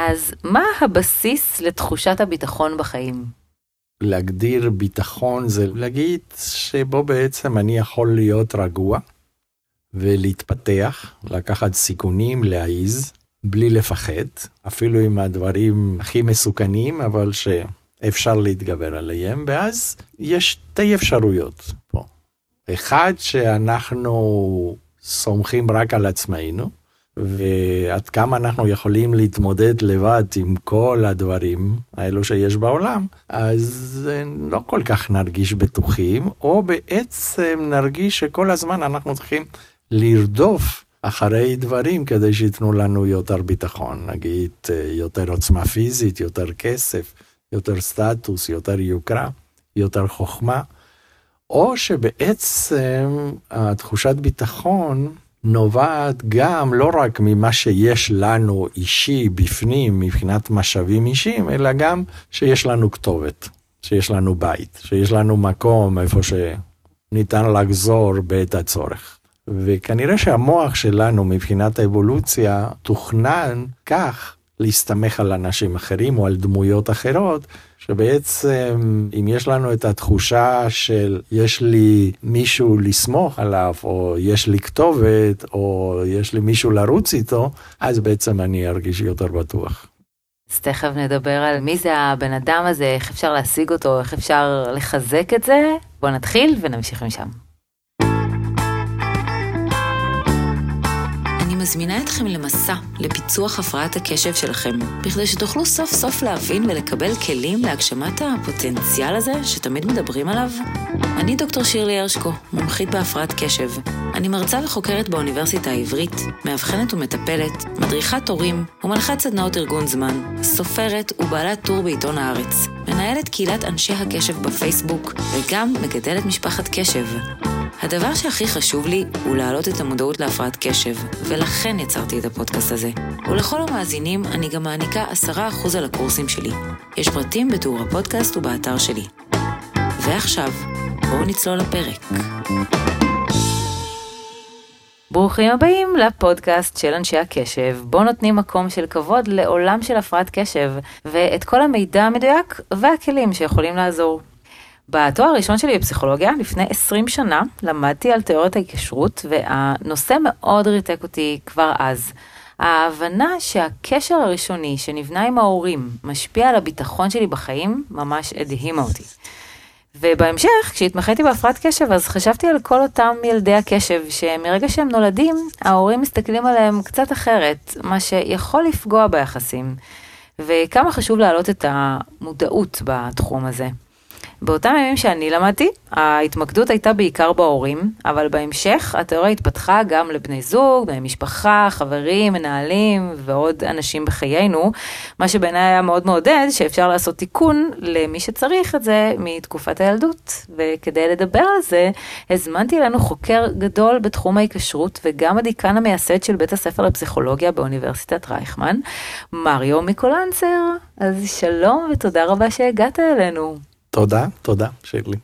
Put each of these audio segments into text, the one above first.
אז מה הבסיס לתחושת הביטחון בחיים? להגדיר ביטחון זה להגיד שבו בעצם אני יכול להיות רגוע ולהתפתח, לקחת סיכונים, להעיז, בלי לפחד, אפילו עם הדברים הכי מסוכנים, אבל שאפשר להתגבר עליהם, ואז יש שתי אפשרויות פה. אחד, שאנחנו סומכים רק על עצמנו, ועד כמה אנחנו יכולים להתמודד לבד עם כל הדברים האלו שיש בעולם, אז לא כל כך נרגיש בטוחים, או בעצם נרגיש שכל הזמן אנחנו צריכים לרדוף אחרי דברים כדי שייתנו לנו יותר ביטחון, נגיד יותר עוצמה פיזית, יותר כסף, יותר סטטוס, יותר יוקרה, יותר חוכמה, או שבעצם התחושת ביטחון נובעת גם לא רק ממה שיש לנו אישי בפנים מבחינת משאבים אישיים, אלא גם שיש לנו כתובת, שיש לנו בית, שיש לנו מקום איפה שניתן לחזור בעת הצורך. וכנראה שהמוח שלנו מבחינת האבולוציה תוכנן כך להסתמך על אנשים אחרים או על דמויות אחרות, שבעצם אם יש לנו את התחושה של יש לי מישהו לסמוך עליו, או יש לי כתובת, או יש לי מישהו לרוץ איתו, אז בעצם אני ארגיש יותר בטוח. אז תכף נדבר על מי זה הבן אדם הזה, איך אפשר להשיג אותו, איך אפשר לחזק את זה. בואו נתחיל ונמשיך משם. מזמינה אתכם למסע לפיצוח הפרעת הקשב שלכם, בכדי שתוכלו סוף סוף להבין ולקבל כלים להגשמת הפוטנציאל הזה שתמיד מדברים עליו. אני דוקטור שירלי הרשקו, מומחית בהפרעת קשב. אני מרצה וחוקרת באוניברסיטה העברית, מאבחנת ומטפלת, מדריכת הורים ומלכת סדנאות ארגון זמן, סופרת ובעלת טור בעיתון הארץ, מנהלת קהילת אנשי הקשב בפייסבוק, וגם מגדלת משפחת קשב. הדבר שהכי חשוב לי הוא להעלות את המודעות להפרעת קשב, ולכן יצרתי את הפודקאסט הזה. ולכל המאזינים אני גם מעניקה 10% על הקורסים שלי. יש פרטים בתיאור הפודקאסט ובאתר שלי. ועכשיו, בואו נצלול לפרק. ברוכים הבאים לפודקאסט של אנשי הקשב, בו נותנים מקום של כבוד לעולם של הפרעת קשב, ואת כל המידע המדויק והכלים שיכולים לעזור. בתואר הראשון שלי בפסיכולוגיה, לפני 20 שנה, למדתי על תיאוריית ההיקשרות, והנושא מאוד ריתק אותי כבר אז. ההבנה שהקשר הראשוני שנבנה עם ההורים משפיע על הביטחון שלי בחיים, ממש הדהימה אותי. ובהמשך, כשהתמחיתי בהפרעת קשב, אז חשבתי על כל אותם ילדי הקשב, שמרגע שהם נולדים, ההורים מסתכלים עליהם קצת אחרת, מה שיכול לפגוע ביחסים. וכמה חשוב להעלות את המודעות בתחום הזה. באותם ימים שאני למדתי, ההתמקדות הייתה בעיקר בהורים, אבל בהמשך התיאוריה התפתחה גם לבני זוג, בני משפחה, חברים, מנהלים ועוד אנשים בחיינו, מה שבעיניי היה מאוד מעודד שאפשר לעשות תיקון למי שצריך את זה מתקופת הילדות. וכדי לדבר על זה, הזמנתי אלינו חוקר גדול בתחום ההיקשרות וגם הדיקן המייסד של בית הספר לפסיכולוגיה באוניברסיטת רייכמן, מריו מיקולנצר. אז שלום ותודה רבה שהגעת אלינו. תודה, תודה, שירלי.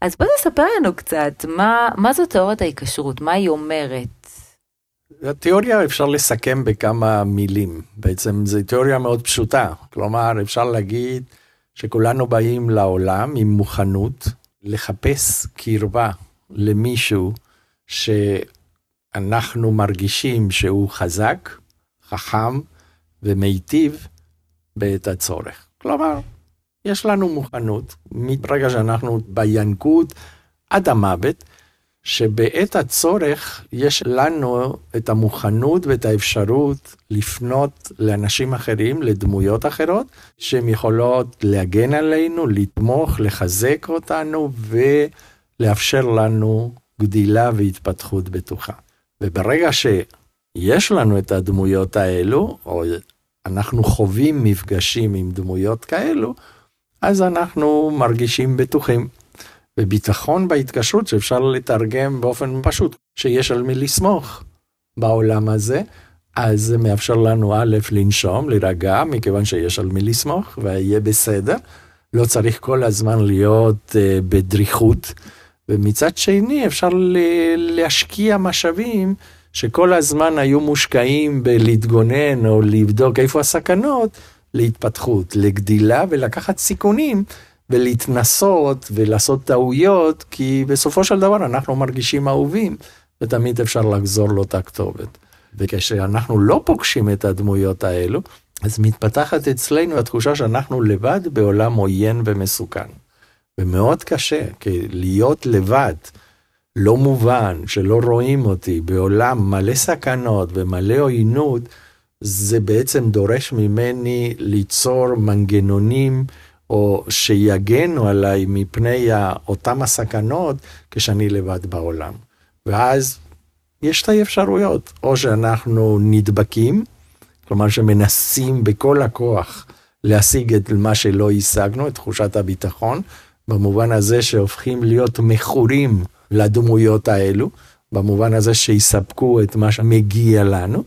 אז בוא תספר לנו קצת, מה, מה זו תיאוריית ההיקשרות? מה היא אומרת? התיאוריה אפשר לסכם בכמה מילים. בעצם זו תיאוריה מאוד פשוטה. כלומר, אפשר להגיד שכולנו באים לעולם עם מוכנות לחפש קרבה למישהו שאנחנו מרגישים שהוא חזק, חכם ומיטיב בעת הצורך. כלומר, יש לנו מוכנות, מרגע שאנחנו בינקות עד המוות, שבעת הצורך יש לנו את המוכנות ואת האפשרות לפנות לאנשים אחרים, לדמויות אחרות, שהן יכולות להגן עלינו, לתמוך, לחזק אותנו ולאפשר לנו גדילה והתפתחות בטוחה. וברגע שיש לנו את הדמויות האלו, או אנחנו חווים מפגשים עם דמויות כאלו, אז אנחנו מרגישים בטוחים. וביטחון בהתקשרות שאפשר לתרגם באופן פשוט, שיש על מי לסמוך בעולם הזה, אז זה מאפשר לנו א', לנשום, להירגע, מכיוון שיש על מי לסמוך, ויהיה בסדר. לא צריך כל הזמן להיות uh, בדריכות. ומצד שני, אפשר להשקיע משאבים שכל הזמן היו מושקעים בלהתגונן או לבדוק איפה הסכנות, להתפתחות, לגדילה ולקחת סיכונים ולהתנסות ולעשות טעויות, כי בסופו של דבר אנחנו מרגישים אהובים, ותמיד אפשר לחזור לאותה כתובת. וכשאנחנו לא פוגשים את הדמויות האלו, אז מתפתחת אצלנו התחושה שאנחנו לבד בעולם עוין ומסוכן. ומאוד קשה, כי להיות לבד, לא מובן, שלא רואים אותי, בעולם מלא סכנות ומלא עוינות, זה בעצם דורש ממני ליצור מנגנונים או שיגנו עליי מפני אותם הסכנות כשאני לבד בעולם. ואז יש שתי אפשרויות, או שאנחנו נדבקים, כלומר שמנסים בכל הכוח להשיג את מה שלא השגנו, את תחושת הביטחון, במובן הזה שהופכים להיות מכורים לדמויות האלו, במובן הזה שיספקו את מה שמגיע לנו,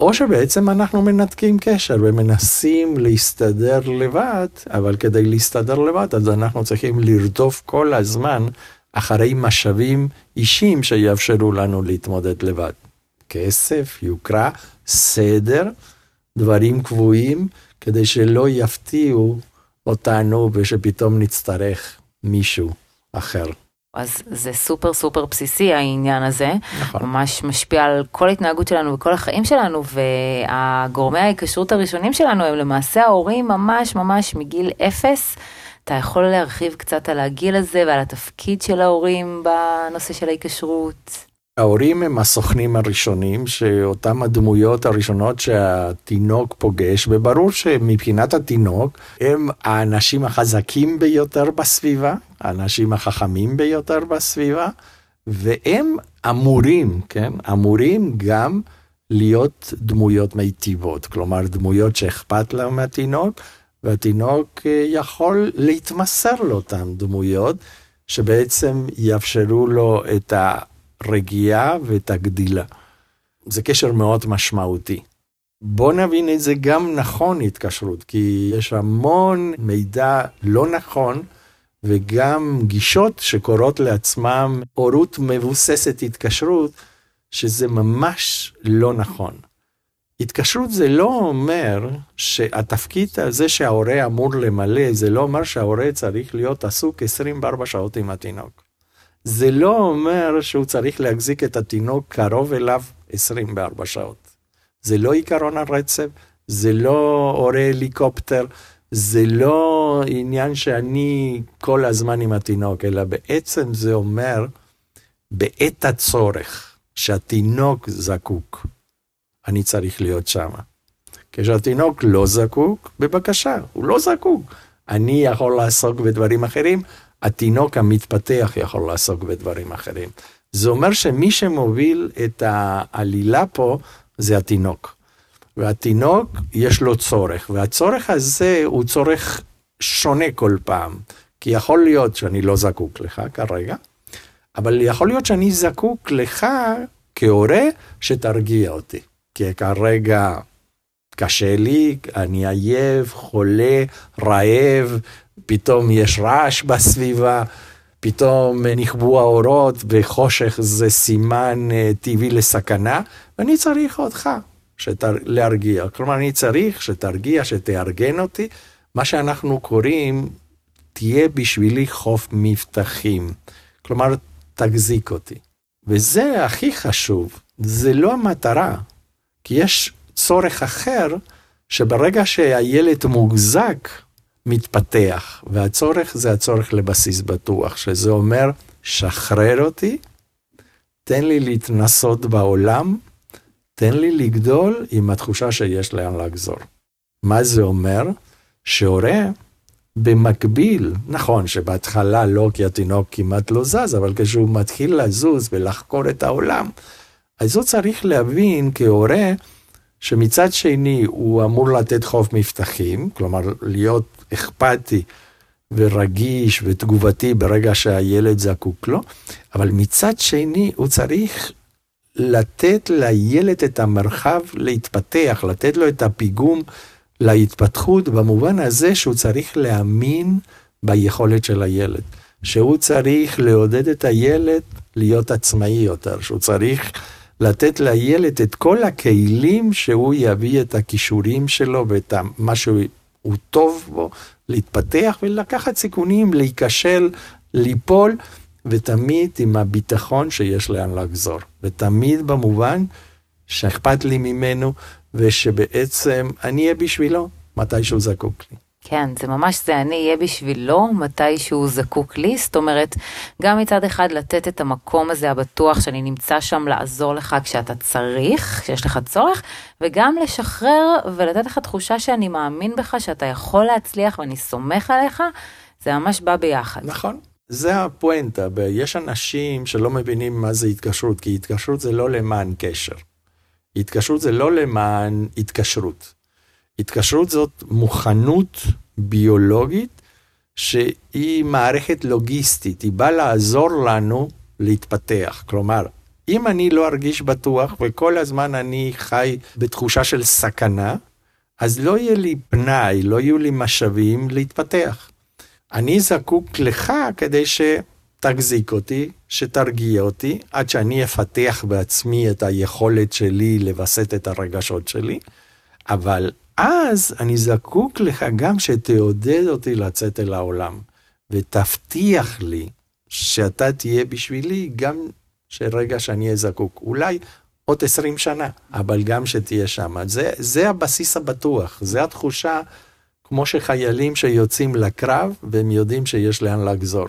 או שבעצם אנחנו מנתקים קשר ומנסים להסתדר לבד, אבל כדי להסתדר לבד אז אנחנו צריכים לרדוף כל הזמן אחרי משאבים אישיים שיאפשרו לנו להתמודד לבד. כסף, יוקרה, סדר, דברים קבועים, כדי שלא יפתיעו אותנו ושפתאום נצטרך מישהו אחר. אז זה סופר סופר בסיסי העניין הזה, נכון. ממש משפיע על כל ההתנהגות שלנו וכל החיים שלנו, והגורמי ההיקשרות הראשונים שלנו הם למעשה ההורים ממש ממש מגיל אפס. אתה יכול להרחיב קצת על הגיל הזה ועל התפקיד של ההורים בנושא של ההיקשרות? ההורים הם הסוכנים הראשונים, שאותם הדמויות הראשונות שהתינוק פוגש, וברור שמבחינת התינוק הם האנשים החזקים ביותר בסביבה, האנשים החכמים ביותר בסביבה, והם אמורים, כן, אמורים גם להיות דמויות מיטיבות, כלומר דמויות שאכפת להם מהתינוק, והתינוק אה, יכול להתמסר לאותן דמויות, שבעצם יאפשרו לו את ה... הרגיעה ואת הגדילה. זה קשר מאוד משמעותי. בוא נבין את זה גם נכון התקשרות, כי יש המון מידע לא נכון וגם גישות שקוראות לעצמם הורות מבוססת התקשרות, שזה ממש לא נכון. התקשרות זה לא אומר שהתפקיד הזה שההורה אמור למלא, זה לא אומר שההורה צריך להיות עסוק 24 שעות עם התינוק. זה לא אומר שהוא צריך להחזיק את התינוק קרוב אליו 24 שעות. זה לא עיקרון הרצף, זה לא הורה הליקופטר, זה לא עניין שאני כל הזמן עם התינוק, אלא בעצם זה אומר בעת הצורך שהתינוק זקוק, אני צריך להיות שם. כשהתינוק לא זקוק, בבקשה, הוא לא זקוק. אני יכול לעסוק בדברים אחרים, התינוק המתפתח יכול לעסוק בדברים אחרים. זה אומר שמי שמוביל את העלילה פה זה התינוק. והתינוק יש לו צורך, והצורך הזה הוא צורך שונה כל פעם. כי יכול להיות שאני לא זקוק לך כרגע, אבל יכול להיות שאני זקוק לך כהורה שתרגיע אותי. כי כרגע קשה לי, אני עייף, חולה, רעב, פתאום יש רעש בסביבה, פתאום נכבו האורות וחושך זה סימן אה, טבעי לסכנה, ואני צריך אותך שתר... להרגיע. כלומר, אני צריך שתרגיע, שתארגן אותי. מה שאנחנו קוראים, תהיה בשבילי חוף מבטחים. כלומר, תחזיק אותי. וזה הכי חשוב, זה לא המטרה, כי יש צורך אחר, שברגע שהילד מוחזק, מתפתח, והצורך זה הצורך לבסיס בטוח, שזה אומר, שחרר אותי, תן לי להתנסות בעולם, תן לי לגדול עם התחושה שיש לאן לחזור. מה זה אומר? שהורה במקביל, נכון שבהתחלה לא, כי התינוק כמעט לא זז, אבל כשהוא מתחיל לזוז ולחקור את העולם, אז הוא צריך להבין כהורה, שמצד שני הוא אמור לתת חוף מבטחים, כלומר להיות אכפתי ורגיש ותגובתי ברגע שהילד זקוק לו, אבל מצד שני הוא צריך לתת לילד את המרחב להתפתח, לתת לו את הפיגום להתפתחות במובן הזה שהוא צריך להאמין ביכולת של הילד, שהוא צריך לעודד את הילד להיות עצמאי יותר, שהוא צריך לתת לילד את כל הכלים שהוא יביא את הכישורים שלו ואת מה שהוא טוב בו, להתפתח ולקחת סיכונים, להיכשל, ליפול, ותמיד עם הביטחון שיש לאן לחזור. ותמיד במובן שאכפת לי ממנו, ושבעצם אני אהיה בשבילו מתי שהוא זקוק לי. כן, זה ממש זה, אני אהיה בשבילו מתי שהוא זקוק לי, זאת אומרת, גם מצד אחד לתת את המקום הזה הבטוח שאני נמצא שם לעזור לך כשאתה צריך, כשיש לך צורך, וגם לשחרר ולתת לך תחושה שאני מאמין בך, שאתה יכול להצליח ואני סומך עליך, זה ממש בא ביחד. נכון. זה הפואנטה, יש אנשים שלא מבינים מה זה התקשרות, כי התקשרות זה לא למען קשר. התקשרות זה לא למען התקשרות. התקשרות זאת מוכנות ביולוגית שהיא מערכת לוגיסטית, היא באה לעזור לנו להתפתח. כלומר, אם אני לא ארגיש בטוח וכל הזמן אני חי בתחושה של סכנה, אז לא יהיה לי פנאי, לא יהיו לי משאבים להתפתח. אני זקוק לך כדי שתחזיק אותי, שתרגיע אותי, עד שאני אפתח בעצמי את היכולת שלי לווסת את הרגשות שלי, אבל אז אני זקוק לך גם שתעודד אותי לצאת אל העולם, ותבטיח לי שאתה תהיה בשבילי גם שרגע שאני אהיה זקוק. אולי עוד 20 שנה, אבל גם שתהיה שם. זה, זה הבסיס הבטוח, זה התחושה כמו שחיילים שיוצאים לקרב והם יודעים שיש לאן לחזור.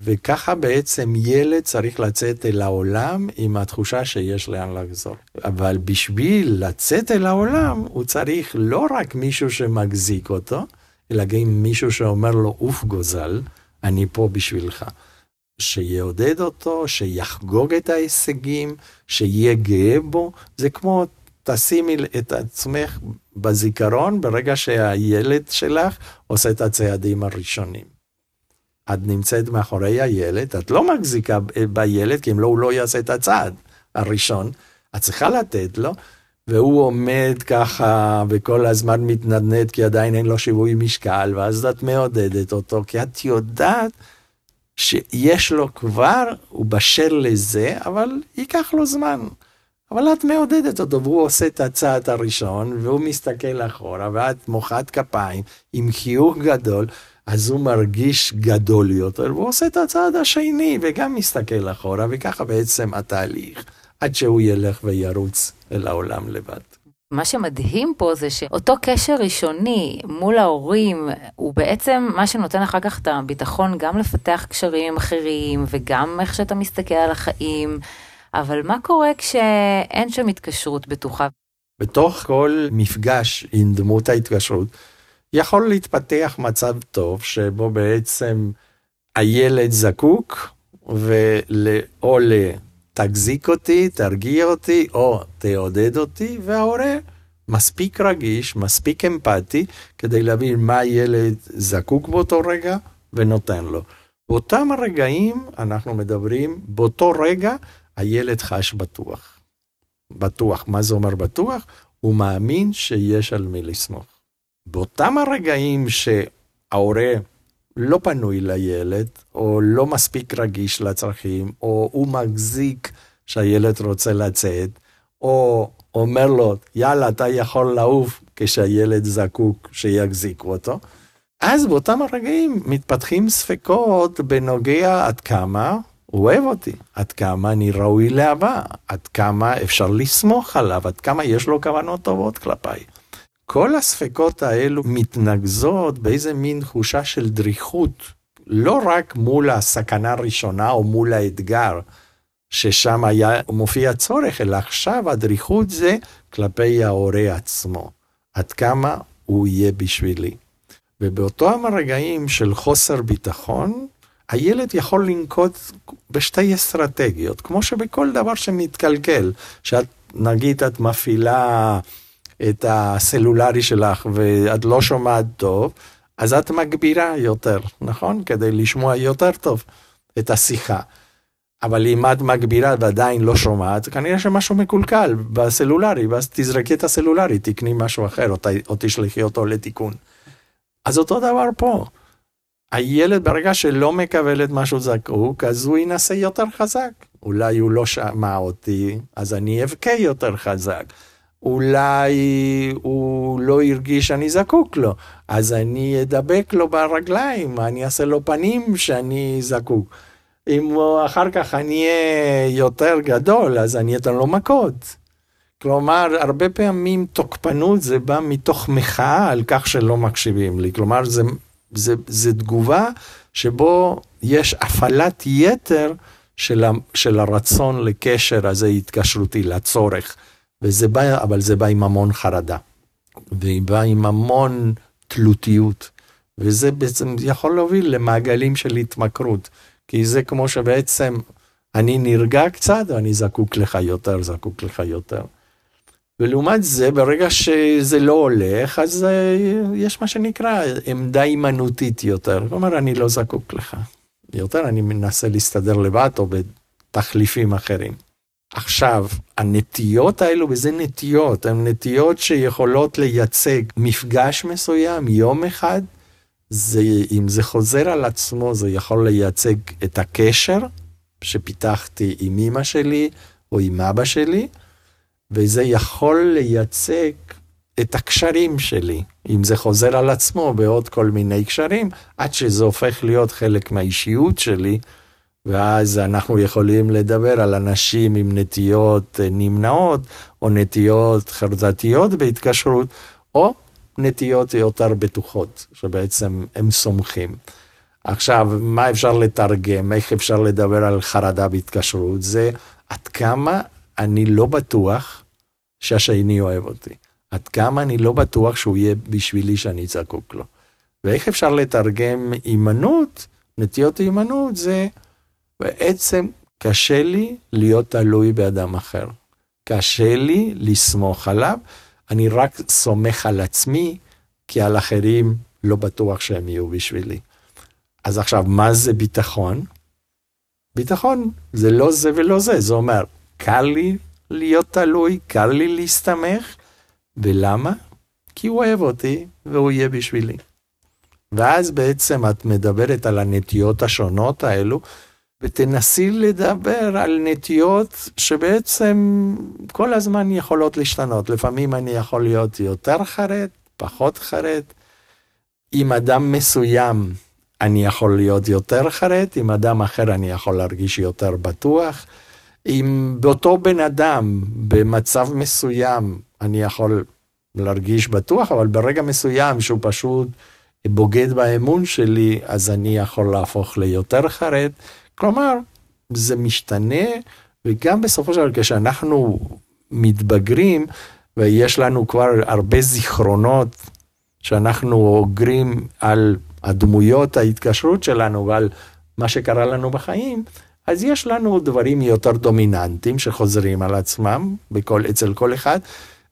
וככה בעצם ילד צריך לצאת אל העולם עם התחושה שיש לאן לחזור. אבל בשביל לצאת אל העולם, הוא צריך לא רק מישהו שמחזיק אותו, אלא גם מישהו שאומר לו, אוף גוזל, אני פה בשבילך. שיעודד אותו, שיחגוג את ההישגים, שיהיה גאה בו. זה כמו, תשימי את עצמך בזיכרון ברגע שהילד שלך עושה את הצעדים הראשונים. את נמצאת מאחורי הילד, את לא מחזיקה בילד, כי אם לא, הוא לא יעשה את הצעד הראשון. את צריכה לתת לו, והוא עומד ככה וכל הזמן מתנדנד כי עדיין אין לו שיווי משקל, ואז את מעודדת אותו, כי את יודעת שיש לו כבר, הוא בשל לזה, אבל ייקח לו זמן. אבל את מעודדת אותו, והוא עושה את הצעד הראשון, והוא מסתכל אחורה, ואת מוחאת כפיים עם חיוך גדול, אז הוא מרגיש גדול יותר, והוא עושה את הצעד השני, וגם מסתכל אחורה, וככה בעצם התהליך, עד שהוא ילך וירוץ אל העולם לבד. מה שמדהים פה זה שאותו קשר ראשוני מול ההורים הוא בעצם מה שנותן אחר כך את הביטחון גם לפתח קשרים אחרים וגם איך שאתה מסתכל על החיים. אבל מה קורה כשאין שם התקשרות בטוחה? בתוך כל מפגש עם דמות ההתקשרות, יכול להתפתח מצב טוב שבו בעצם הילד זקוק ול... או לתחזיק אותי, תרגיע אותי, או תעודד אותי, וההורה מספיק רגיש, מספיק אמפתי, כדי להבין מה הילד זקוק באותו רגע ונותן לו. באותם הרגעים אנחנו מדברים, באותו רגע הילד חש בטוח. בטוח, מה זה אומר בטוח? הוא מאמין שיש על מי לסמוך. באותם הרגעים שההורה לא פנוי לילד, או לא מספיק רגיש לצרכים, או הוא מחזיק שהילד רוצה לצאת, או אומר לו, יאללה, אתה יכול לעוף כשהילד זקוק שיחזיקו אותו. אז באותם הרגעים מתפתחים ספקות בנוגע עד כמה הוא אוהב אותי, עד כמה אני ראוי לאהבה, עד כמה אפשר לסמוך עליו, עד כמה יש לו כוונות טובות כלפיי. כל הספקות האלו מתנגזות באיזה מין תחושה של דריכות, לא רק מול הסכנה הראשונה או מול האתגר, ששם היה מופיע צורך, אלא עכשיו הדריכות זה כלפי ההורה עצמו. עד כמה הוא יהיה בשבילי. ובאותם הרגעים של חוסר ביטחון, הילד יכול לנקוט בשתי אסטרטגיות, כמו שבכל דבר שמתקלקל, שאת, נגיד את מפעילה את הסלולרי שלך ואת לא שומעת טוב, אז את מגבירה יותר, נכון? כדי לשמוע יותר טוב את השיחה. אבל אם את מגבירה ועדיין לא שומעת, כנראה שמשהו מקולקל בסלולרי, ואז תזרקי את הסלולרי, תקני משהו אחר, או, ת, או תשלחי אותו לתיקון. אז אותו דבר פה. הילד ברגע שלא מקבל את מה שהוא זקוק, אז הוא ינסה יותר חזק. אולי הוא לא שמע אותי, אז אני אבכה יותר חזק. אולי הוא לא הרגיש שאני זקוק לו, אז אני אדבק לו ברגליים, אני אעשה לו פנים שאני זקוק. אם אחר כך אני אהיה יותר גדול, אז אני אתן לו מכות. כלומר, הרבה פעמים תוקפנות זה בא מתוך מחאה על כך שלא מקשיבים לי. כלומר, זה, זה, זה תגובה שבו יש הפעלת יתר של, ה, של הרצון לקשר הזה התקשרותי, לצורך. וזה בא, אבל זה בא עם המון חרדה. והיא באה עם המון תלותיות. וזה בעצם יכול להוביל למעגלים של התמכרות. כי זה כמו שבעצם אני נרגע קצת ואני זקוק לך יותר, זקוק לך יותר. ולעומת זה, ברגע שזה לא הולך, אז uh, יש מה שנקרא עמדה הימנותית יותר. כלומר, אני לא זקוק לך. יותר אני מנסה להסתדר לבד או בתחליפים אחרים. עכשיו, הנטיות האלו, וזה נטיות, הן נטיות שיכולות לייצג מפגש מסוים, יום אחד, זה, אם זה חוזר על עצמו, זה יכול לייצג את הקשר שפיתחתי עם אמא שלי או עם אבא שלי, וזה יכול לייצג את הקשרים שלי, אם זה חוזר על עצמו בעוד כל מיני קשרים, עד שזה הופך להיות חלק מהאישיות שלי, ואז אנחנו יכולים לדבר על אנשים עם נטיות נמנעות, או נטיות חרדתיות בהתקשרות, או נטיות יותר בטוחות, שבעצם הם סומכים. עכשיו, מה אפשר לתרגם, איך אפשר לדבר על חרדה בהתקשרות? זה עד כמה אני לא בטוח שהשני אוהב אותי. עד כמה אני לא בטוח שהוא יהיה בשבילי שאני זקוק לו. ואיך אפשר לתרגם הימנעות, נטיות הימנעות זה בעצם קשה לי להיות תלוי באדם אחר. קשה לי לסמוך עליו, אני רק סומך על עצמי, כי על אחרים לא בטוח שהם יהיו בשבילי. אז עכשיו, מה זה ביטחון? ביטחון זה לא זה ולא זה, זה אומר, קל לי להיות תלוי, קל לי להסתמך, ולמה? כי הוא אוהב אותי והוא יהיה בשבילי. ואז בעצם את מדברת על הנטיות השונות האלו, ותנסי לדבר על נטיות שבעצם כל הזמן יכולות להשתנות. לפעמים אני יכול להיות יותר חרד, פחות חרד. עם אדם מסוים אני יכול להיות יותר חרד, עם אדם אחר אני יכול להרגיש יותר בטוח. אם באותו בן אדם, במצב מסוים, אני יכול להרגיש בטוח, אבל ברגע מסוים שהוא פשוט בוגד באמון שלי, אז אני יכול להפוך ליותר חרד. כלומר, זה משתנה, וגם בסופו של דבר כשאנחנו מתבגרים, ויש לנו כבר הרבה זיכרונות שאנחנו אוגרים על הדמויות ההתקשרות שלנו ועל מה שקרה לנו בחיים, אז יש לנו דברים יותר דומיננטיים שחוזרים על עצמם בכל, אצל כל אחד,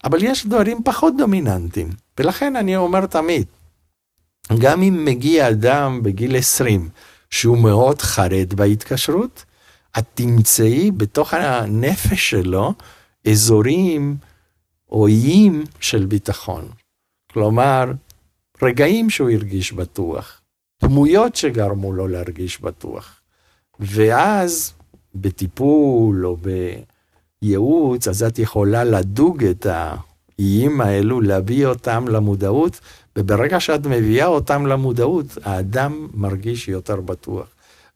אבל יש דברים פחות דומיננטיים. ולכן אני אומר תמיד, גם אם מגיע אדם בגיל 20, שהוא מאוד חרד בהתקשרות, את תמצאי בתוך הנפש שלו אזורים או איים של ביטחון. כלומר, רגעים שהוא הרגיש בטוח, דמויות שגרמו לו להרגיש בטוח. ואז בטיפול או בייעוץ, אז את יכולה לדוג את האיים האלו, להביא אותם למודעות, וברגע שאת מביאה אותם למודעות, האדם מרגיש יותר בטוח.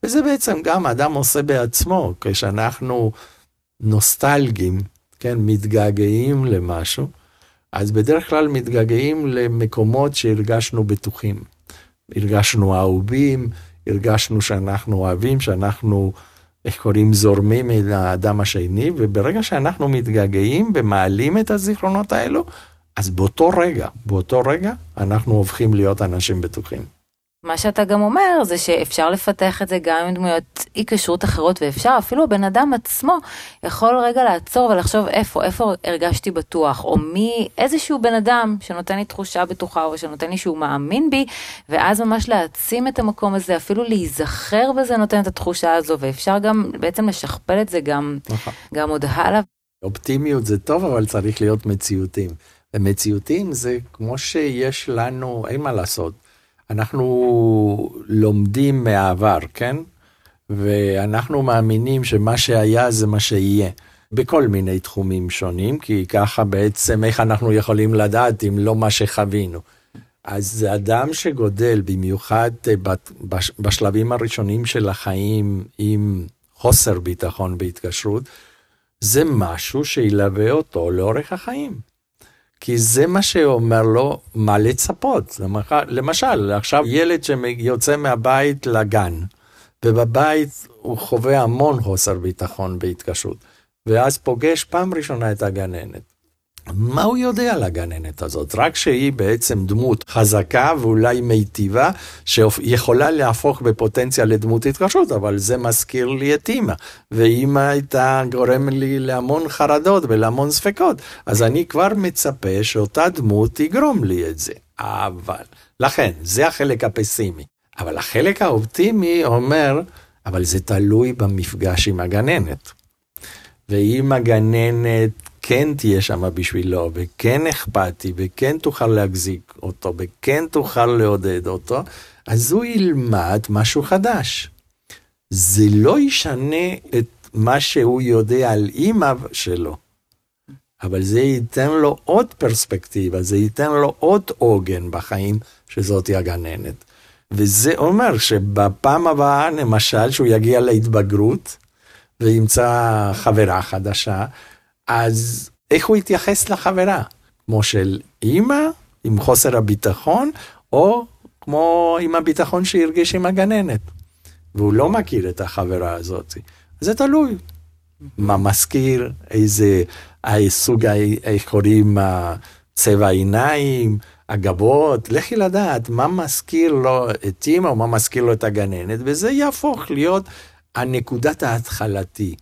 וזה בעצם גם האדם עושה בעצמו, כשאנחנו נוסטלגיים, כן, מתגעגעים למשהו, אז בדרך כלל מתגעגעים למקומות שהרגשנו בטוחים. הרגשנו אהובים, הרגשנו שאנחנו אוהבים, שאנחנו, איך קוראים, זורמים אל האדם השני, וברגע שאנחנו מתגעגעים ומעלים את הזיכרונות האלו, אז באותו רגע, באותו רגע, אנחנו הופכים להיות אנשים בטוחים. מה שאתה גם אומר זה שאפשר לפתח את זה גם עם דמויות אי כשרות אחרות ואפשר אפילו הבן אדם עצמו יכול רגע לעצור ולחשוב איפה איפה הרגשתי בטוח או מי איזשהו בן אדם שנותן לי תחושה בטוחה או שנותן לי שהוא מאמין בי ואז ממש להעצים את המקום הזה אפילו להיזכר בזה נותן את התחושה הזו ואפשר גם בעצם לשכפל את זה גם נכון. גם עוד הלאה. אופטימיות זה טוב אבל צריך להיות מציאותיים. ומציאותיים זה כמו שיש לנו אין מה לעשות. אנחנו לומדים מהעבר, כן? ואנחנו מאמינים שמה שהיה זה מה שיהיה. בכל מיני תחומים שונים, כי ככה בעצם איך אנחנו יכולים לדעת אם לא מה שחווינו. אז אדם שגודל, במיוחד אה, בשלבים הראשונים של החיים עם חוסר ביטחון בהתקשרות, זה משהו שילווה אותו לאורך החיים. כי זה מה שאומר לו מה לצפות. למשל, עכשיו ילד שיוצא מהבית לגן, ובבית הוא חווה המון חוסר ביטחון בהתקשרות, ואז פוגש פעם ראשונה את הגננת. מה הוא יודע על הגננת הזאת? רק שהיא בעצם דמות חזקה ואולי מיטיבה, שיכולה להפוך בפוטנציה לדמות התקשרות, אבל זה מזכיר לי את אימא, ואימא הייתה גורם לי להמון חרדות ולהמון ספקות, אז אני כבר מצפה שאותה דמות תגרום לי את זה. אבל, לכן, זה החלק הפסימי. אבל החלק האופטימי אומר, אבל זה תלוי במפגש עם הגננת. ואם הגננת כן תהיה שם בשבילו, וכן אכפתי, וכן תוכל להחזיק אותו, וכן תוכל לעודד אותו, אז הוא ילמד משהו חדש. זה לא ישנה את מה שהוא יודע על אימא שלו, אבל זה ייתן לו עוד פרספקטיבה, זה ייתן לו עוד עוגן בחיים, שזאתי הגננת. וזה אומר שבפעם הבאה, למשל, שהוא יגיע להתבגרות, וימצא חברה חדשה, אז איך הוא יתייחס לחברה? כמו של אימא, עם חוסר הביטחון, או כמו עם הביטחון שהרגיש עם הגננת. והוא לא מכיר את החברה הזאת. זה תלוי. מה מזכיר, איזה סוג, איך קוראים, צבע העיניים, הגבות, לכי לדעת מה מזכיר לו את אימא או מה מזכיר לו את הגננת, וזה יהפוך להיות הנקודת ההתחלתי.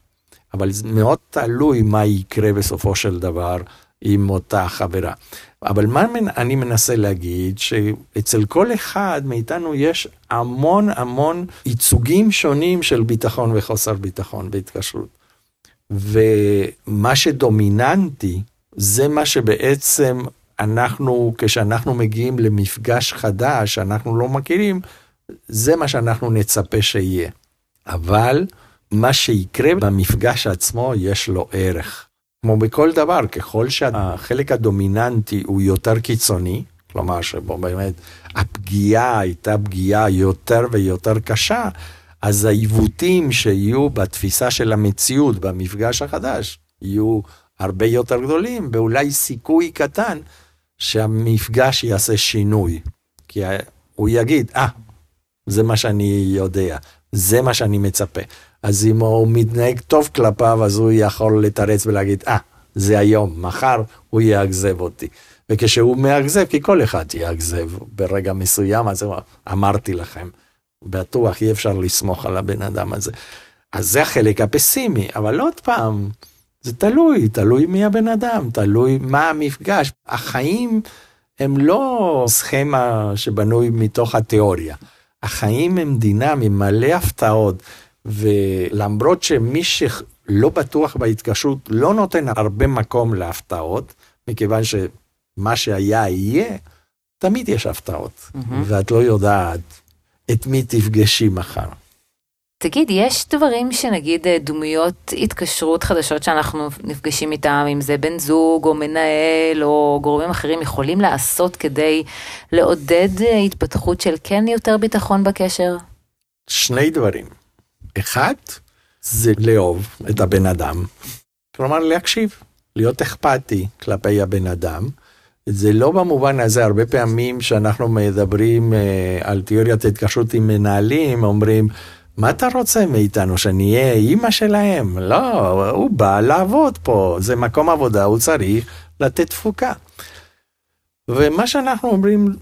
אבל זה מאוד תלוי מה יקרה בסופו של דבר עם אותה חברה. אבל מה אני מנסה להגיד, שאצל כל אחד מאיתנו יש המון המון ייצוגים שונים של ביטחון וחוסר ביטחון בהתקשרות. ומה שדומיננטי, זה מה שבעצם אנחנו, כשאנחנו מגיעים למפגש חדש שאנחנו לא מכירים, זה מה שאנחנו נצפה שיהיה. אבל מה שיקרה במפגש עצמו יש לו ערך. כמו בכל דבר, ככל שהחלק הדומיננטי הוא יותר קיצוני, כלומר שבו באמת הפגיעה הייתה פגיעה יותר ויותר קשה, אז העיוותים שיהיו בתפיסה של המציאות במפגש החדש יהיו הרבה יותר גדולים, ואולי סיכוי קטן שהמפגש יעשה שינוי. כי הוא יגיד, אה, ah, זה מה שאני יודע, זה מה שאני מצפה. אז אם הוא מתנהג טוב כלפיו, אז הוא יכול לתרץ ולהגיד, אה, ah, זה היום, מחר הוא יאכזב אותי. וכשהוא מאכזב, כי כל אחד יאכזב ברגע מסוים, אז אמרתי לכם, בטוח אי אפשר לסמוך על הבן אדם הזה. אז זה החלק הפסימי, אבל עוד פעם, זה תלוי, תלוי מי הבן אדם, תלוי מה המפגש. החיים הם לא סכמה שבנוי מתוך התיאוריה. החיים הם דינמיים, מלא הפתעות. ולמרות שמי שלא בטוח בהתקשרות לא נותן הרבה מקום להפתעות, מכיוון שמה שהיה יהיה, תמיד יש הפתעות, mm-hmm. ואת לא יודעת את מי תפגשי מחר. תגיד, יש דברים שנגיד אה, דמויות התקשרות חדשות שאנחנו נפגשים איתם, אם זה בן זוג או מנהל או גורמים אחרים, יכולים לעשות כדי לעודד אה, התפתחות של כן יותר ביטחון בקשר? שני דברים. אחד, זה לאהוב את הבן אדם. כלומר, להקשיב, להיות אכפתי כלפי הבן אדם. זה לא במובן הזה, הרבה פעמים שאנחנו מדברים אה, על תיאוריית התקשרות עם מנהלים, אומרים, מה אתה רוצה מאיתנו, שנהיה אימא שלהם? לא, הוא בא לעבוד פה, זה מקום עבודה, הוא צריך לתת תפוקה. ומה שאנחנו אומרים,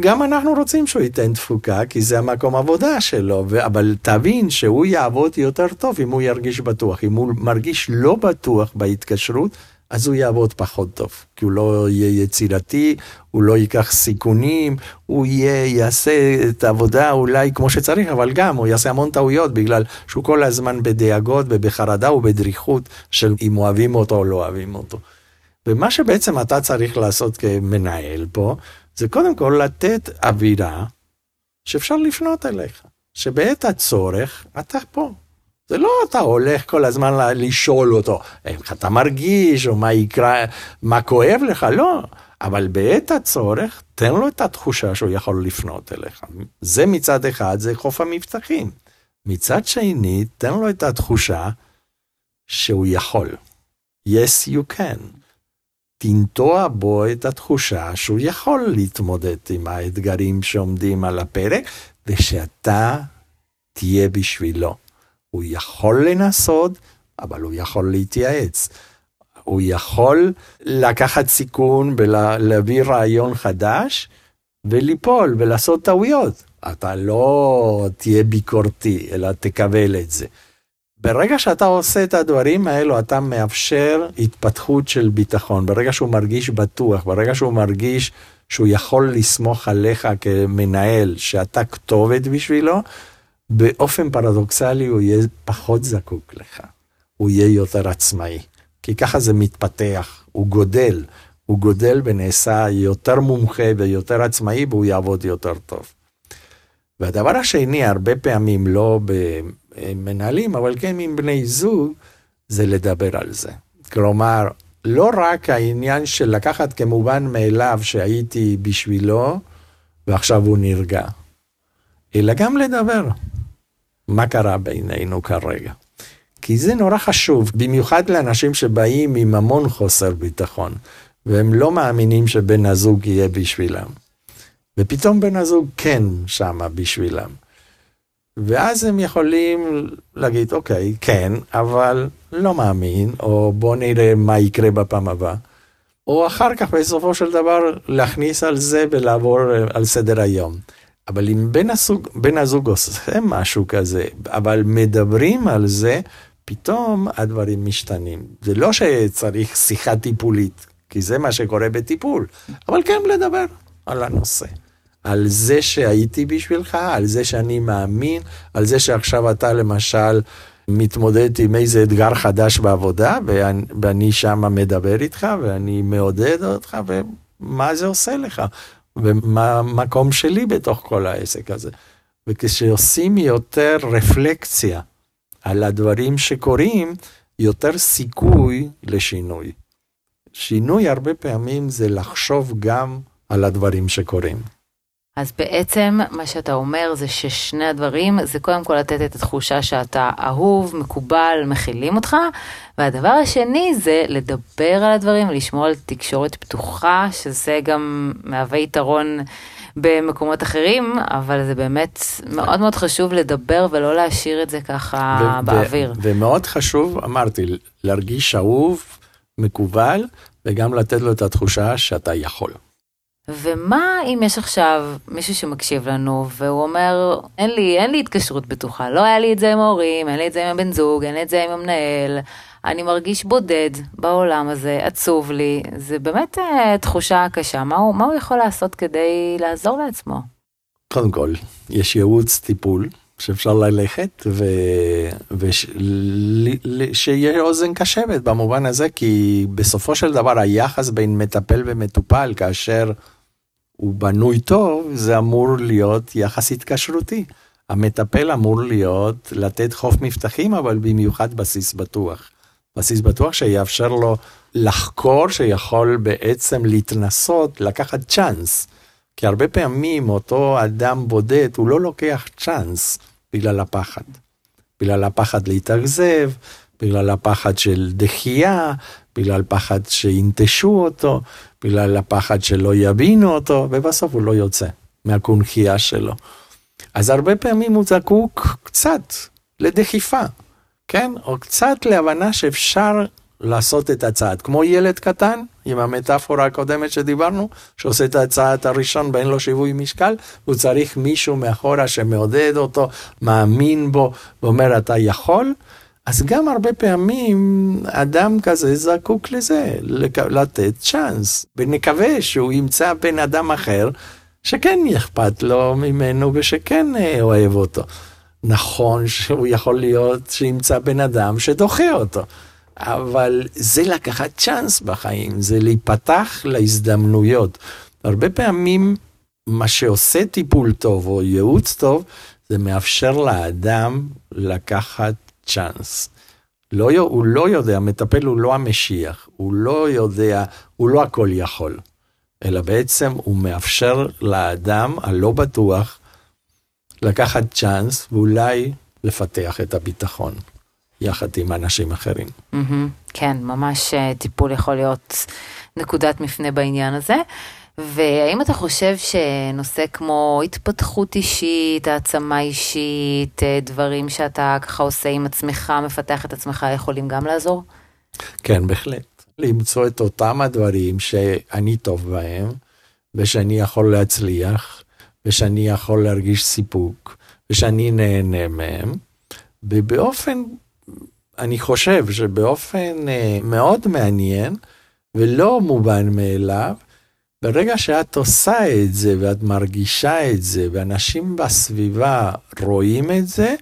גם אנחנו רוצים שהוא ייתן תפוקה, כי זה המקום עבודה שלו, אבל תבין שהוא יעבוד יותר טוב אם הוא ירגיש בטוח. אם הוא מרגיש לא בטוח בהתקשרות, אז הוא יעבוד פחות טוב, כי הוא לא יהיה יצירתי, הוא לא ייקח סיכונים, הוא יהיה, יעשה את העבודה אולי כמו שצריך, אבל גם הוא יעשה המון טעויות בגלל שהוא כל הזמן בדאגות ובחרדה ובדריכות של אם אוהבים אותו או לא אוהבים אותו. ומה שבעצם אתה צריך לעשות כמנהל פה, זה קודם כל לתת אווירה שאפשר לפנות אליך. שבעת הצורך אתה פה. זה לא אתה הולך כל הזמן לשאול אותו איך אתה מרגיש או מה יקרה, מה כואב לך, לא. אבל בעת הצורך תן לו את התחושה שהוא יכול לפנות אליך. זה מצד אחד, זה חוף המבטחים. מצד שני, תן לו את התחושה שהוא יכול. yes you can. תנטוע בו את התחושה שהוא יכול להתמודד עם האתגרים שעומדים על הפרק, ושאתה תהיה בשבילו. הוא יכול לנסות, אבל הוא יכול להתייעץ. הוא יכול לקחת סיכון ולהביא רעיון חדש וליפול ולעשות טעויות. אתה לא תהיה ביקורתי, אלא תקבל את זה. ברגע שאתה עושה את הדברים האלו, אתה מאפשר התפתחות של ביטחון. ברגע שהוא מרגיש בטוח, ברגע שהוא מרגיש שהוא יכול לסמוך עליך כמנהל, שאתה כתובת בשבילו, באופן פרדוקסלי הוא יהיה פחות זקוק לך. הוא יהיה יותר עצמאי. כי ככה זה מתפתח, הוא גודל. הוא גודל ונעשה יותר מומחה ויותר עצמאי והוא יעבוד יותר טוב. והדבר השני, הרבה פעמים לא במנהלים, אבל כן עם בני זוג, זה לדבר על זה. כלומר, לא רק העניין של לקחת כמובן מאליו שהייתי בשבילו, ועכשיו הוא נרגע, אלא גם לדבר. מה קרה בינינו כרגע? כי זה נורא חשוב, במיוחד לאנשים שבאים עם המון חוסר ביטחון, והם לא מאמינים שבן הזוג יהיה בשבילם. ופתאום בן הזוג כן שמה בשבילם. ואז הם יכולים להגיד, אוקיי, כן, אבל לא מאמין, או בוא נראה מה יקרה בפעם הבאה. או אחר כך בסופו של דבר להכניס על זה ולעבור על סדר היום. אבל אם בן הזוג, בן הזוג עושה משהו כזה, אבל מדברים על זה, פתאום הדברים משתנים. זה לא שצריך שיחה טיפולית, כי זה מה שקורה בטיפול, אבל כן לדבר על הנושא. על זה שהייתי בשבילך, על זה שאני מאמין, על זה שעכשיו אתה למשל מתמודד עם איזה אתגר חדש בעבודה, ואני, שם מדבר איתך, ואני מעודד אותך, ומה זה עושה לך, ומה המקום שלי בתוך כל העסק הזה. וכשעושים יותר רפלקציה על הדברים שקורים, יותר סיכוי לשינוי. שינוי הרבה פעמים זה לחשוב גם על הדברים שקורים. אז בעצם מה שאתה אומר זה ששני הדברים זה קודם כל לתת את התחושה שאתה אהוב, מקובל, מכילים אותך, והדבר השני זה לדבר על הדברים, לשמור על תקשורת פתוחה, שזה גם מהווה יתרון במקומות אחרים, אבל זה באמת מאוד מאוד חשוב לדבר ולא להשאיר את זה ככה ו- באוויר. ו- ומאוד חשוב, אמרתי, להרגיש אהוב, מקובל, וגם לתת לו את התחושה שאתה יכול. ומה אם יש עכשיו מישהו שמקשיב לנו והוא אומר אין לי אין לי התקשרות בטוחה לא היה לי את זה עם ההורים אין לי את זה עם הבן זוג אין לי את זה עם המנהל אני מרגיש בודד בעולם הזה עצוב לי זה באמת uh, תחושה קשה מה הוא מה הוא יכול לעשות כדי לעזור לעצמו. קודם כל יש ייעוץ טיפול שאפשר ללכת ושיהיה אוזן קשבת במובן הזה כי בסופו של דבר היחס בין מטפל ומטופל כאשר הוא בנוי טוב, זה אמור להיות יחס התקשרותי. המטפל אמור להיות לתת חוף מבטחים, אבל במיוחד בסיס בטוח. בסיס בטוח שיאפשר לו לחקור, שיכול בעצם להתנסות, לקחת צ'אנס. כי הרבה פעמים אותו אדם בודד, הוא לא לוקח צ'אנס בגלל הפחד. בגלל הפחד להתאכזב, בגלל הפחד של דחייה, בגלל פחד שינטשו אותו, בגלל הפחד שלא יבינו אותו, ובסוף הוא לא יוצא מהקונכייה שלו. אז הרבה פעמים הוא זקוק קצת לדחיפה, כן? או קצת להבנה שאפשר לעשות את הצעד. כמו ילד קטן, עם המטאפורה הקודמת שדיברנו, שעושה את הצעד הראשון ואין לו שיווי משקל, הוא צריך מישהו מאחורה שמעודד אותו, מאמין בו, ואומר אתה יכול. אז גם הרבה פעמים אדם כזה זקוק לזה, לתת צ'אנס, ונקווה שהוא ימצא בן אדם אחר שכן אכפת לו ממנו ושכן אה, אוהב אותו. נכון שהוא יכול להיות שימצא בן אדם שדוחה אותו, אבל זה לקחת צ'אנס בחיים, זה להיפתח להזדמנויות. הרבה פעמים מה שעושה טיפול טוב או ייעוץ טוב, זה מאפשר לאדם לקחת צ'אנס. לא, הוא לא יודע, מטפל הוא לא המשיח, הוא לא יודע, הוא לא הכל יכול, אלא בעצם הוא מאפשר לאדם הלא בטוח לקחת צ'אנס ואולי לפתח את הביטחון יחד עם אנשים אחרים. Mm-hmm, כן, ממש אה, טיפול יכול להיות נקודת מפנה בעניין הזה. והאם אתה חושב שנושא כמו התפתחות אישית, העצמה אישית, אה, דברים שאתה ככה עושה עם עצמך, מפתח את עצמך, יכולים גם לעזור? כן, בהחלט. למצוא את אותם הדברים שאני טוב בהם, ושאני יכול להצליח, ושאני יכול להרגיש סיפוק, ושאני נהנה מהם, ובאופן, אני חושב שבאופן אה, מאוד מעניין, ולא מובן מאליו, ברגע שאת עושה את זה ואת מרגישה את זה ואנשים בסביבה רואים את זה,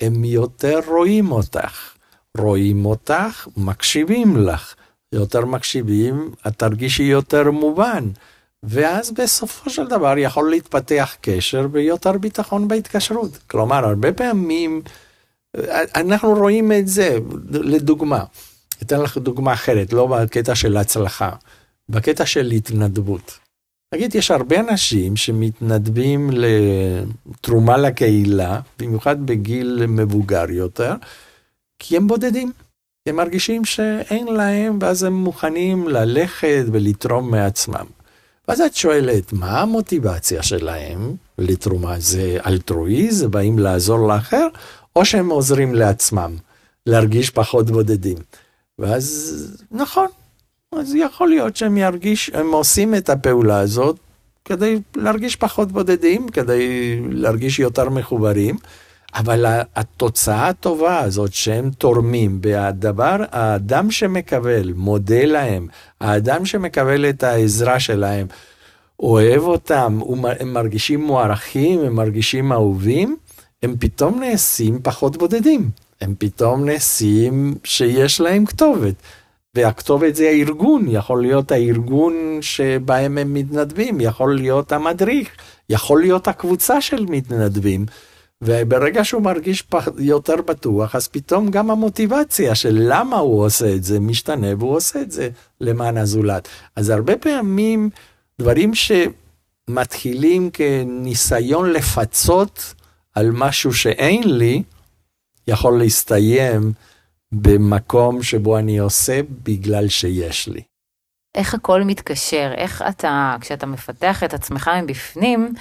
הם יותר רואים אותך. רואים אותך, מקשיבים לך. יותר מקשיבים, את תרגישי יותר מובן. ואז בסופו של דבר יכול להתפתח קשר ויותר ביטחון בהתקשרות. כלומר, הרבה פעמים אנחנו רואים את זה, לדוגמה, אתן לך דוגמה אחרת, לא בקטע של הצלחה. בקטע של התנדבות. נגיד, יש הרבה אנשים שמתנדבים לתרומה לקהילה, במיוחד בגיל מבוגר יותר, כי הם בודדים. הם מרגישים שאין להם, ואז הם מוכנים ללכת ולתרום מעצמם. ואז את שואלת, מה המוטיבציה שלהם לתרומה? זה אלטרואיזם, באים לעזור לאחר, או שהם עוזרים לעצמם, להרגיש פחות בודדים? ואז, נכון, אז יכול להיות שהם ירגיש, הם עושים את הפעולה הזאת כדי להרגיש פחות בודדים, כדי להרגיש יותר מחוברים, אבל התוצאה הטובה הזאת שהם תורמים, והדבר, האדם שמקבל, מודה להם, האדם שמקבל את העזרה שלהם, אוהב אותם, הם מרגישים מוערכים, הם מרגישים אהובים, הם פתאום נעשים פחות בודדים. הם פתאום נעשים שיש להם כתובת. והכתובת זה הארגון, יכול להיות הארגון שבהם הם מתנדבים, יכול להיות המדריך, יכול להיות הקבוצה של מתנדבים. וברגע שהוא מרגיש יותר בטוח, אז פתאום גם המוטיבציה של למה הוא עושה את זה משתנה, והוא עושה את זה למען הזולת. אז הרבה פעמים דברים שמתחילים כניסיון לפצות על משהו שאין לי, יכול להסתיים במקום שבו אני עושה בגלל שיש לי. איך הכל מתקשר, איך אתה, כשאתה מפתח את עצמך מבפנים,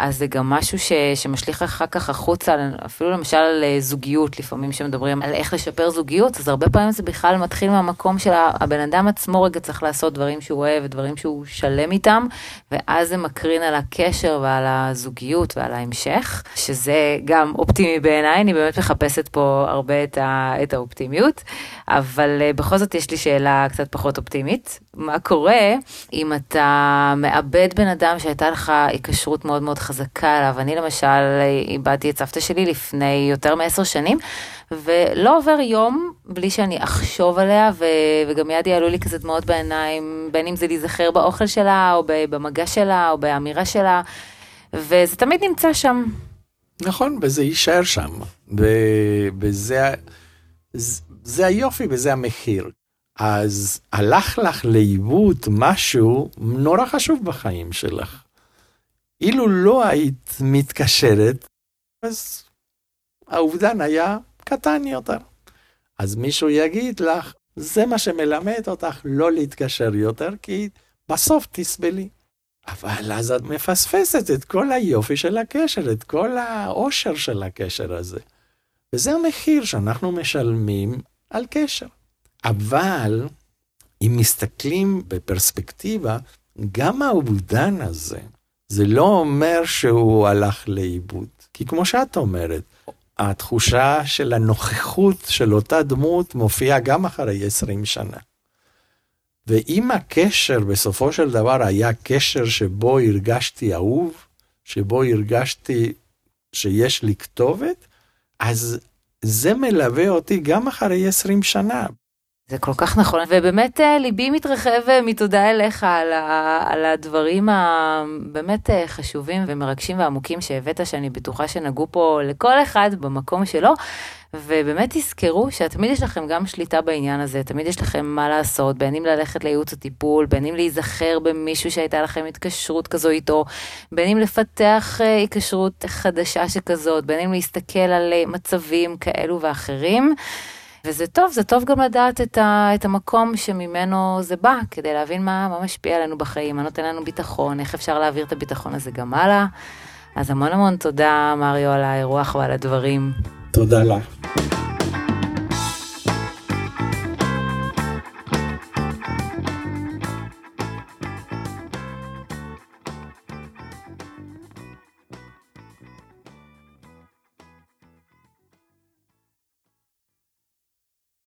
אז זה גם משהו ש, שמשליך אחר כך החוצה, אפילו למשל על אה, זוגיות, לפעמים שמדברים על איך לשפר זוגיות, אז הרבה פעמים זה בכלל מתחיל מהמקום של הבן אדם עצמו רגע צריך לעשות דברים שהוא אוהב ודברים שהוא שלם איתם, ואז זה מקרין על הקשר ועל הזוגיות ועל ההמשך, שזה גם אופטימי בעיניי, אני באמת מחפשת פה הרבה את, ה, את האופטימיות, אבל אה, בכל זאת יש לי שאלה קצת פחות אופטימית, מה קורה אם אתה מאבד בן אדם שהייתה לך היקשרות מאוד מאוד חזקה עליו. אני למשל איבדתי את סבתא שלי לפני יותר מעשר שנים, ולא עובר יום בלי שאני אחשוב עליה, ו... וגם מיד יעלו לי כזה דמעות בעיניים, בין אם זה להיזכר באוכל שלה, או במגע שלה, או באמירה שלה, וזה תמיד נמצא שם. נכון, וזה יישאר שם, וזה זה היופי וזה המחיר. אז הלך לך לאיבוד משהו נורא חשוב בחיים שלך. אילו לא היית מתקשרת, אז האובדן היה קטן יותר. אז מישהו יגיד לך, זה מה שמלמד אותך לא להתקשר יותר, כי בסוף תסבלי. אבל אז את מפספסת את כל היופי של הקשר, את כל העושר של הקשר הזה. וזה המחיר שאנחנו משלמים על קשר. אבל אם מסתכלים בפרספקטיבה, גם האובדן הזה, זה לא אומר שהוא הלך לאיבוד. כי כמו שאת אומרת, התחושה של הנוכחות של אותה דמות מופיעה גם אחרי 20 שנה. ואם הקשר בסופו של דבר היה קשר שבו הרגשתי אהוב, שבו הרגשתי שיש לי כתובת, אז זה מלווה אותי גם אחרי 20 שנה. זה כל כך נכון, ובאמת אה, ליבי מתרחב אה, מתודה אליך על, ה, על הדברים הבאמת אה, חשובים ומרגשים ועמוקים שהבאת, שאני בטוחה שנגעו פה לכל אחד במקום שלו. ובאמת תזכרו שתמיד יש לכם גם שליטה בעניין הזה, תמיד יש לכם מה לעשות, בין אם ללכת לייעוץ הטיפול, בין אם להיזכר במישהו שהייתה לכם התקשרות כזו איתו, בין אם לפתח התקשרות חדשה שכזאת, בין אם להסתכל על מצבים כאלו ואחרים. וזה טוב, זה טוב גם לדעת את, ה, את המקום שממנו זה בא, כדי להבין מה, מה משפיע עלינו בחיים, מה נותן לנו ביטחון, איך אפשר להעביר את הביטחון הזה גם הלאה. אז המון המון תודה, מריו, על האירוח ועל הדברים. תודה לך.